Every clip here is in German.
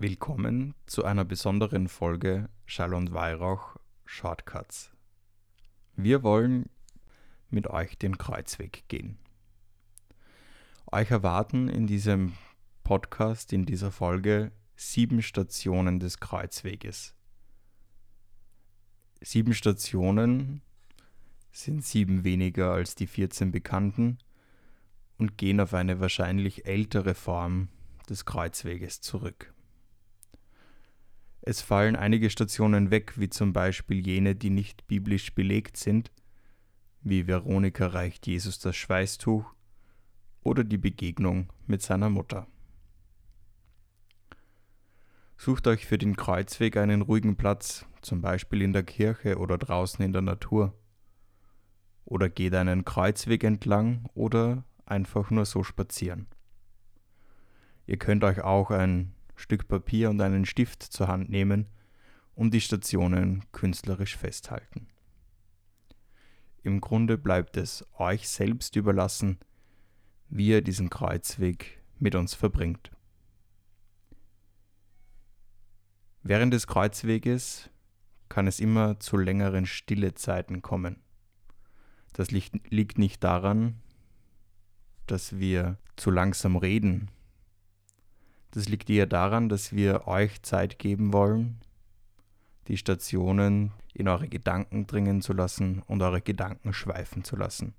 Willkommen zu einer besonderen Folge Schall und Weihrauch Shortcuts. Wir wollen mit euch den Kreuzweg gehen. Euch erwarten in diesem Podcast, in dieser Folge, sieben Stationen des Kreuzweges. Sieben Stationen sind sieben weniger als die 14 bekannten und gehen auf eine wahrscheinlich ältere Form des Kreuzweges zurück. Es fallen einige Stationen weg, wie zum Beispiel jene, die nicht biblisch belegt sind, wie Veronika reicht Jesus das Schweißtuch oder die Begegnung mit seiner Mutter. Sucht euch für den Kreuzweg einen ruhigen Platz, zum Beispiel in der Kirche oder draußen in der Natur. Oder geht einen Kreuzweg entlang oder einfach nur so spazieren. Ihr könnt euch auch ein Stück Papier und einen Stift zur Hand nehmen und die Stationen künstlerisch festhalten. Im Grunde bleibt es euch selbst überlassen, wie ihr diesen Kreuzweg mit uns verbringt. Während des Kreuzweges kann es immer zu längeren Stillezeiten kommen. Das liegt nicht daran, dass wir zu langsam reden das liegt eher daran, dass wir euch Zeit geben wollen, die Stationen in eure Gedanken dringen zu lassen und eure Gedanken schweifen zu lassen.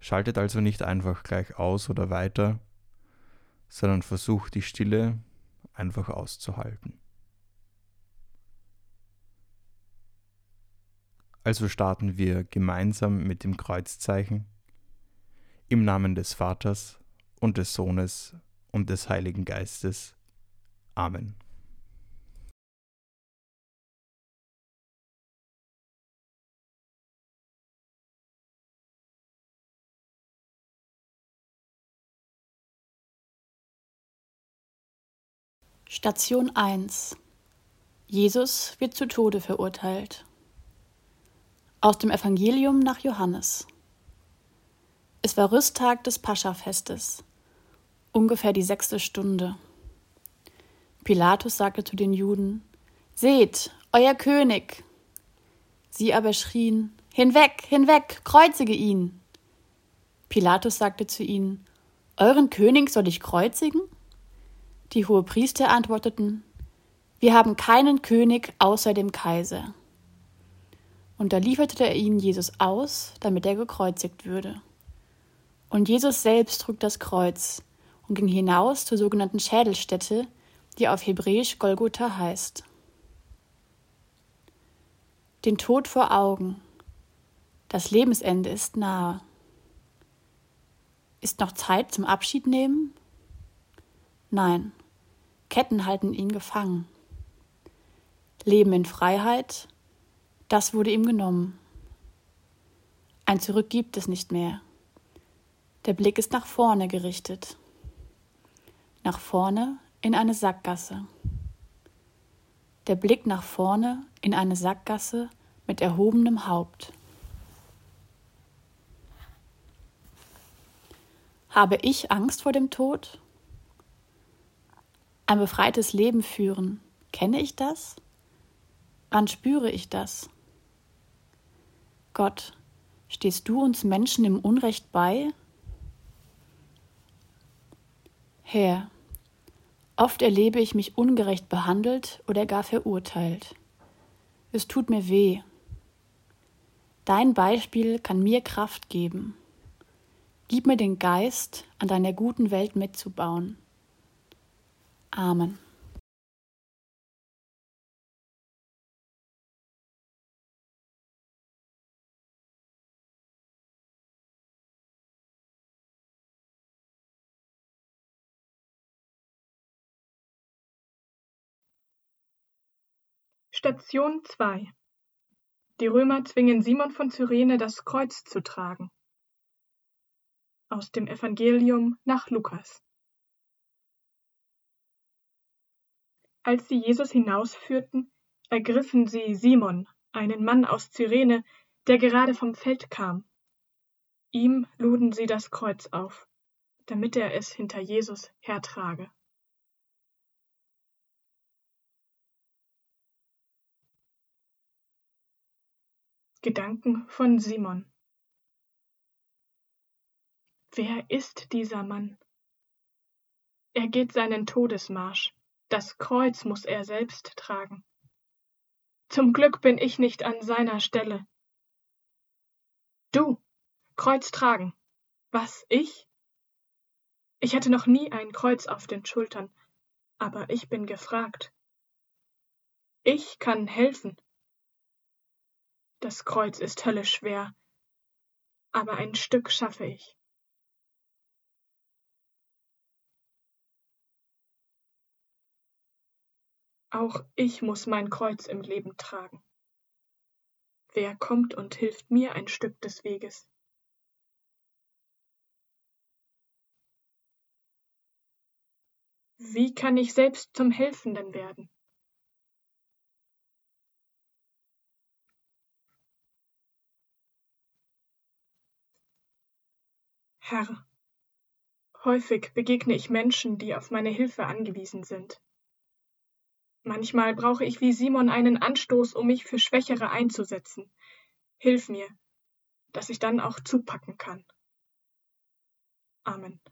Schaltet also nicht einfach gleich aus oder weiter, sondern versucht die Stille einfach auszuhalten. Also starten wir gemeinsam mit dem Kreuzzeichen im Namen des Vaters und des Sohnes und des Heiligen Geistes. Amen. Station 1 Jesus wird zu Tode verurteilt. Aus dem Evangelium nach Johannes. Es war Rüsttag des Pascha-Festes ungefähr die sechste Stunde. Pilatus sagte zu den Juden, Seht, euer König. Sie aber schrien, Hinweg, hinweg, kreuzige ihn. Pilatus sagte zu ihnen, Euren König soll ich kreuzigen? Die Hohepriester antworteten, Wir haben keinen König außer dem Kaiser. Und da lieferte er ihnen Jesus aus, damit er gekreuzigt würde. Und Jesus selbst trug das Kreuz, und ging hinaus zur sogenannten Schädelstätte, die auf Hebräisch Golgotha heißt. Den Tod vor Augen. Das Lebensende ist nahe. Ist noch Zeit zum Abschied nehmen? Nein, Ketten halten ihn gefangen. Leben in Freiheit, das wurde ihm genommen. Ein Zurück gibt es nicht mehr. Der Blick ist nach vorne gerichtet nach vorne in eine Sackgasse. Der Blick nach vorne in eine Sackgasse mit erhobenem Haupt. Habe ich Angst vor dem Tod? Ein befreites Leben führen, kenne ich das? Wann spüre ich das? Gott, stehst du uns Menschen im Unrecht bei? Herr, Oft erlebe ich mich ungerecht behandelt oder gar verurteilt. Es tut mir weh. Dein Beispiel kann mir Kraft geben. Gib mir den Geist, an deiner guten Welt mitzubauen. Amen. Station 2 Die Römer zwingen Simon von Cyrene, das Kreuz zu tragen. Aus dem Evangelium nach Lukas. Als sie Jesus hinausführten, ergriffen sie Simon, einen Mann aus Cyrene, der gerade vom Feld kam. Ihm luden sie das Kreuz auf, damit er es hinter Jesus hertrage. Gedanken von Simon Wer ist dieser Mann? Er geht seinen Todesmarsch, das Kreuz muss er selbst tragen. Zum Glück bin ich nicht an seiner Stelle. Du, Kreuz tragen. Was, ich? Ich hatte noch nie ein Kreuz auf den Schultern, aber ich bin gefragt. Ich kann helfen. Das Kreuz ist höllisch schwer, aber ein Stück schaffe ich. Auch ich muss mein Kreuz im Leben tragen. Wer kommt und hilft mir ein Stück des Weges? Wie kann ich selbst zum Helfenden werden? Herr, häufig begegne ich Menschen, die auf meine Hilfe angewiesen sind. Manchmal brauche ich wie Simon einen Anstoß, um mich für Schwächere einzusetzen. Hilf mir, dass ich dann auch zupacken kann. Amen.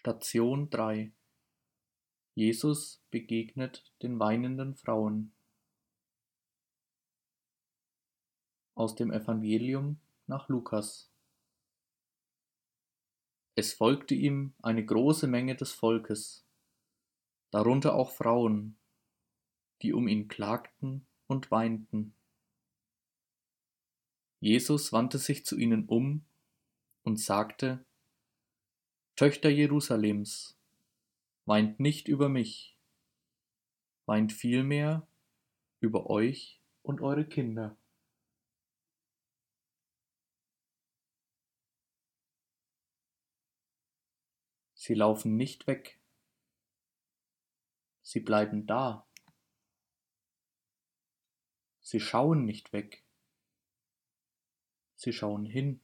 Station 3 Jesus begegnet den weinenden Frauen. Aus dem Evangelium nach Lukas. Es folgte ihm eine große Menge des Volkes, darunter auch Frauen, die um ihn klagten und weinten. Jesus wandte sich zu ihnen um und sagte, Töchter Jerusalems, weint nicht über mich, weint vielmehr über euch und eure Kinder. Sie laufen nicht weg, sie bleiben da, sie schauen nicht weg, sie schauen hin.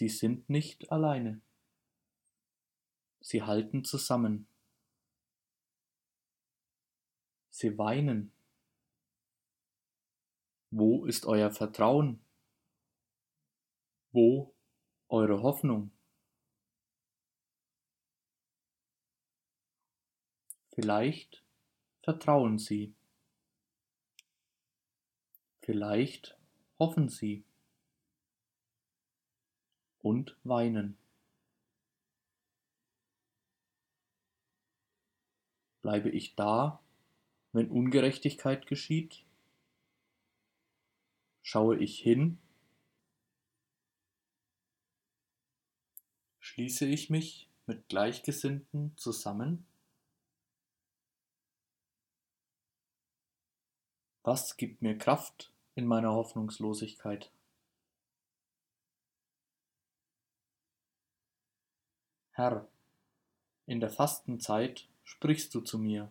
Sie sind nicht alleine. Sie halten zusammen. Sie weinen. Wo ist euer Vertrauen? Wo eure Hoffnung? Vielleicht vertrauen Sie. Vielleicht hoffen Sie und weinen. Bleibe ich da, wenn Ungerechtigkeit geschieht? Schaue ich hin? Schließe ich mich mit Gleichgesinnten zusammen? Was gibt mir Kraft in meiner Hoffnungslosigkeit? Herr, in der Fastenzeit sprichst du zu mir.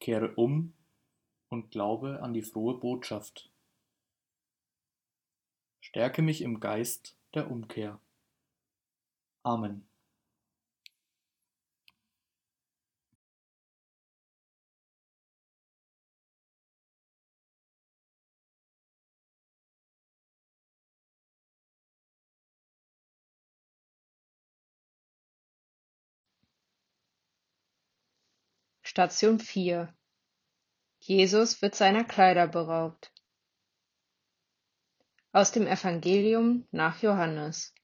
Kehre um und glaube an die frohe Botschaft. Stärke mich im Geist der Umkehr. Amen. Station 4 Jesus wird seiner Kleider beraubt. Aus dem Evangelium nach Johannes.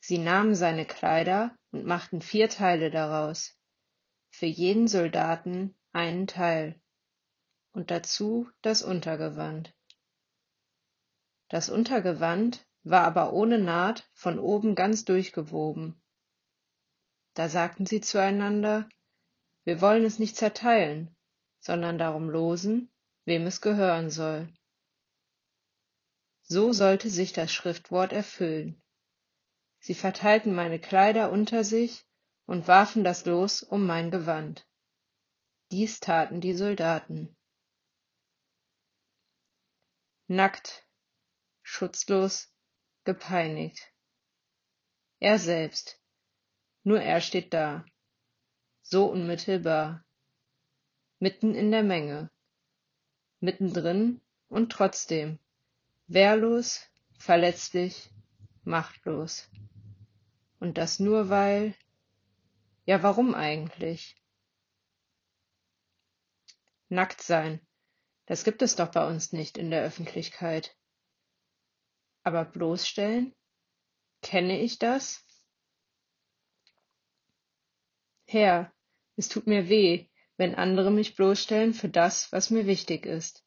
Sie nahmen seine Kleider und machten vier Teile daraus, für jeden Soldaten einen Teil, und dazu das Untergewand. Das Untergewand war aber ohne Naht von oben ganz durchgewoben. Da sagten sie zueinander, wir wollen es nicht zerteilen, sondern darum losen, wem es gehören soll. So sollte sich das Schriftwort erfüllen. Sie verteilten meine Kleider unter sich und warfen das Los um mein Gewand. Dies taten die Soldaten. Nackt, schutzlos, gepeinigt. Er selbst, nur er steht da, so unmittelbar, mitten in der Menge, mittendrin und trotzdem, wehrlos, verletzlich, machtlos. Und das nur weil, ja warum eigentlich? Nackt sein, das gibt es doch bei uns nicht in der Öffentlichkeit. Aber bloßstellen? Kenne ich das? Herr, es tut mir weh, wenn andere mich bloßstellen für das, was mir wichtig ist.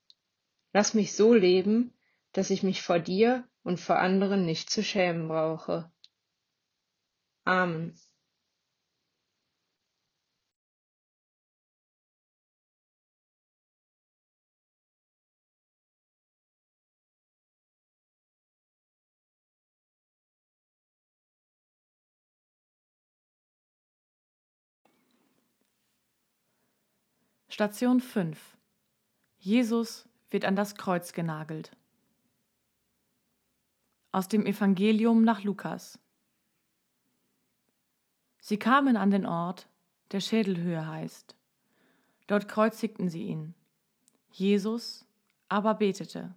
Lass mich so leben, dass ich mich vor dir und vor anderen nicht zu schämen brauche. Amen. Station 5 Jesus wird an das Kreuz genagelt. Aus dem Evangelium nach Lukas. Sie kamen an den Ort, der Schädelhöhe heißt. Dort kreuzigten sie ihn. Jesus aber betete,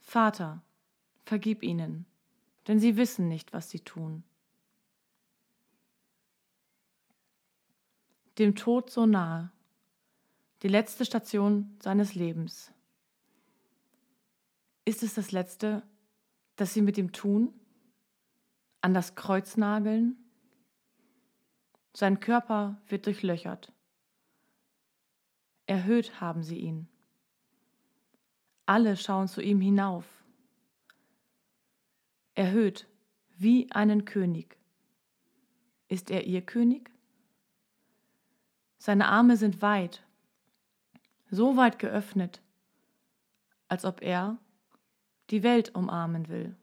Vater, vergib ihnen, denn sie wissen nicht, was sie tun. Dem Tod so nahe, die letzte Station seines Lebens. Ist es das Letzte, das sie mit ihm tun? An das Kreuz nageln? Sein Körper wird durchlöchert. Erhöht haben sie ihn. Alle schauen zu ihm hinauf. Erhöht wie einen König. Ist er ihr König? Seine Arme sind weit so weit geöffnet, als ob er die Welt umarmen will.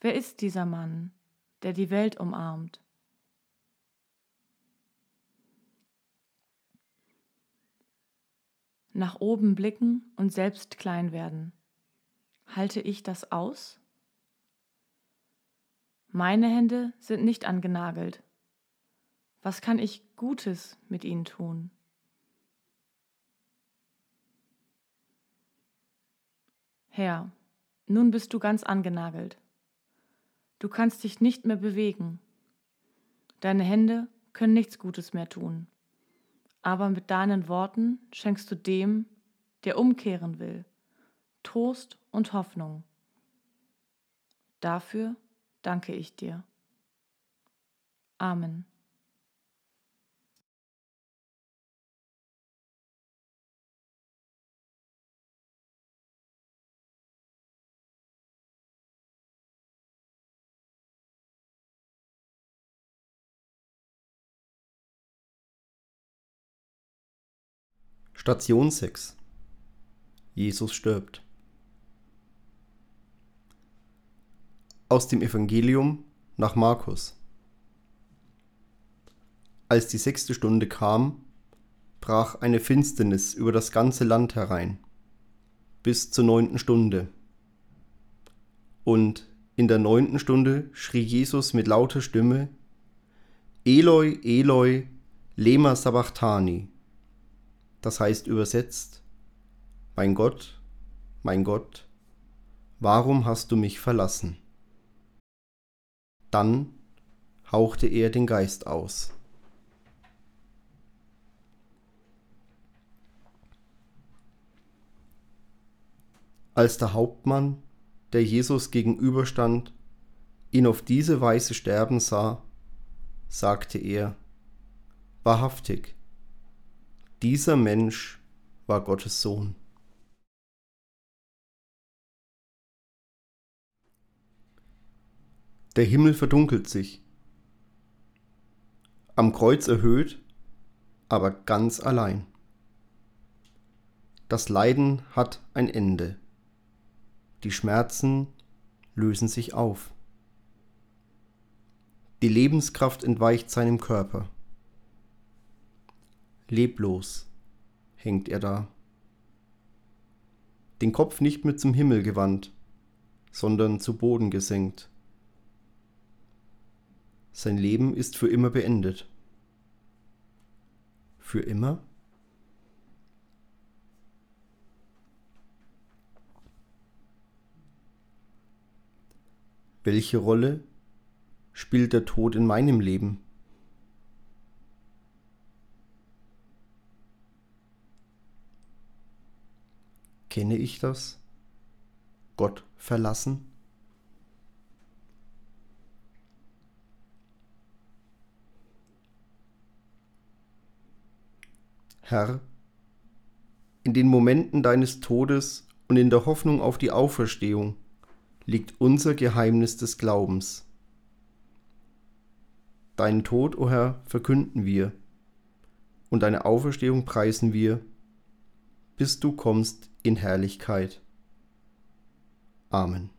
Wer ist dieser Mann, der die Welt umarmt? Nach oben blicken und selbst klein werden. Halte ich das aus? Meine Hände sind nicht angenagelt. Was kann ich Gutes mit ihnen tun? Herr, nun bist du ganz angenagelt. Du kannst dich nicht mehr bewegen. Deine Hände können nichts Gutes mehr tun. Aber mit deinen Worten schenkst du dem, der umkehren will, Trost und Hoffnung. Dafür danke ich dir. Amen. Station 6 Jesus stirbt. Aus dem Evangelium nach Markus. Als die sechste Stunde kam, brach eine Finsternis über das ganze Land herein, bis zur neunten Stunde. Und in der neunten Stunde schrie Jesus mit lauter Stimme, Eloi, Eloi, lema sabachthani das heißt übersetzt, mein Gott, mein Gott, warum hast du mich verlassen? Dann hauchte er den Geist aus. Als der Hauptmann, der Jesus gegenüberstand, ihn auf diese Weise sterben sah, sagte er, Wahrhaftig, dieser Mensch war Gottes Sohn. Der Himmel verdunkelt sich. Am Kreuz erhöht, aber ganz allein. Das Leiden hat ein Ende. Die Schmerzen lösen sich auf. Die Lebenskraft entweicht seinem Körper. Leblos hängt er da. Den Kopf nicht mehr zum Himmel gewandt, sondern zu Boden gesenkt. Sein Leben ist für immer beendet. Für immer? Welche Rolle spielt der Tod in meinem Leben? Kenne ich das? Gott verlassen? Herr, in den Momenten deines Todes und in der Hoffnung auf die Auferstehung liegt unser Geheimnis des Glaubens. Deinen Tod, o oh Herr, verkünden wir, und deine Auferstehung preisen wir, bis du kommst in Herrlichkeit. Amen.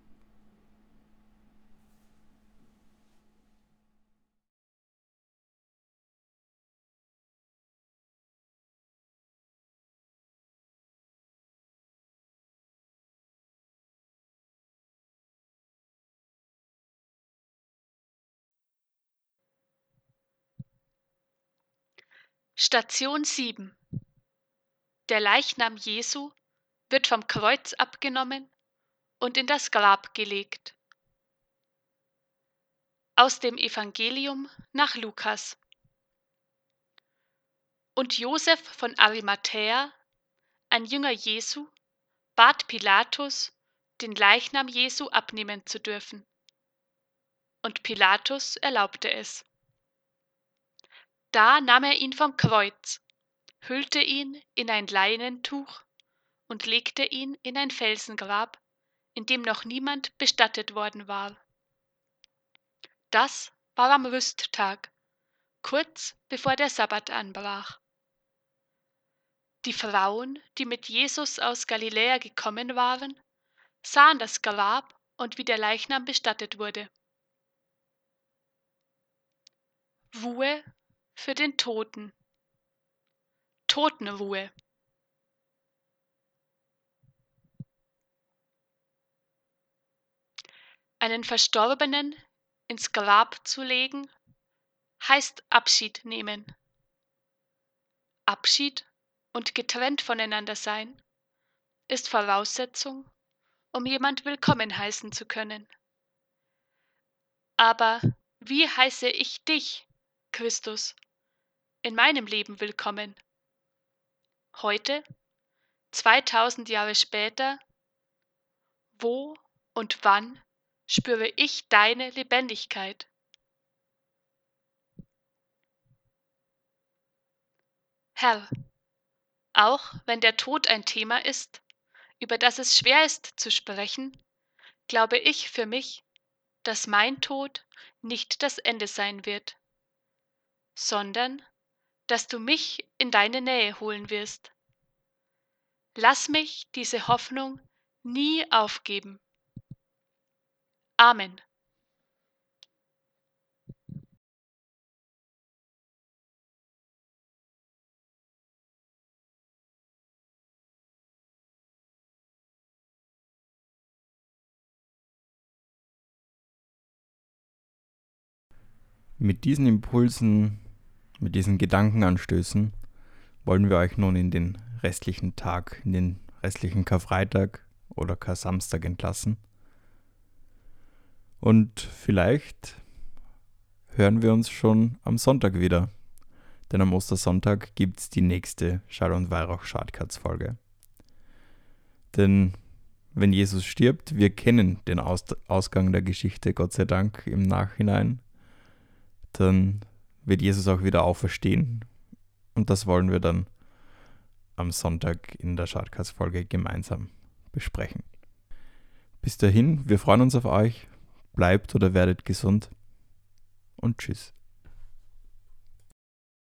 Station 7 Der Leichnam Jesu wird vom Kreuz abgenommen und in das Grab gelegt. Aus dem Evangelium nach Lukas. Und Josef von Arimathäa, ein Jünger Jesu, bat Pilatus, den Leichnam Jesu abnehmen zu dürfen. Und Pilatus erlaubte es. Da nahm er ihn vom Kreuz, hüllte ihn in ein Leinentuch und legte ihn in ein Felsengrab, in dem noch niemand bestattet worden war. Das war am Rüsttag, kurz bevor der Sabbat anbrach. Die Frauen, die mit Jesus aus Galiläa gekommen waren, sahen das Grab und wie der Leichnam bestattet wurde. Ruhe für den Toten. Totenruhe. Einen Verstorbenen ins Grab zu legen, heißt Abschied nehmen. Abschied und getrennt voneinander sein ist Voraussetzung, um jemand willkommen heißen zu können. Aber wie heiße ich dich, Christus? in meinem Leben willkommen. Heute, 2000 Jahre später, wo und wann spüre ich deine Lebendigkeit? Herr, auch wenn der Tod ein Thema ist, über das es schwer ist zu sprechen, glaube ich für mich, dass mein Tod nicht das Ende sein wird, sondern dass du mich in deine Nähe holen wirst. Lass mich diese Hoffnung nie aufgeben. Amen. Mit diesen Impulsen mit diesen Gedankenanstößen wollen wir euch nun in den restlichen Tag, in den restlichen Karfreitag oder Kar-Samstag entlassen. Und vielleicht hören wir uns schon am Sonntag wieder. Denn am Ostersonntag gibt es die nächste Schall- und Weihrauch-Shortcuts-Folge. Denn wenn Jesus stirbt, wir kennen den Aus Ausgang der Geschichte, Gott sei Dank, im Nachhinein, dann wird Jesus auch wieder auferstehen. Und das wollen wir dann am Sonntag in der Shortcast-Folge gemeinsam besprechen. Bis dahin, wir freuen uns auf euch. Bleibt oder werdet gesund und tschüss.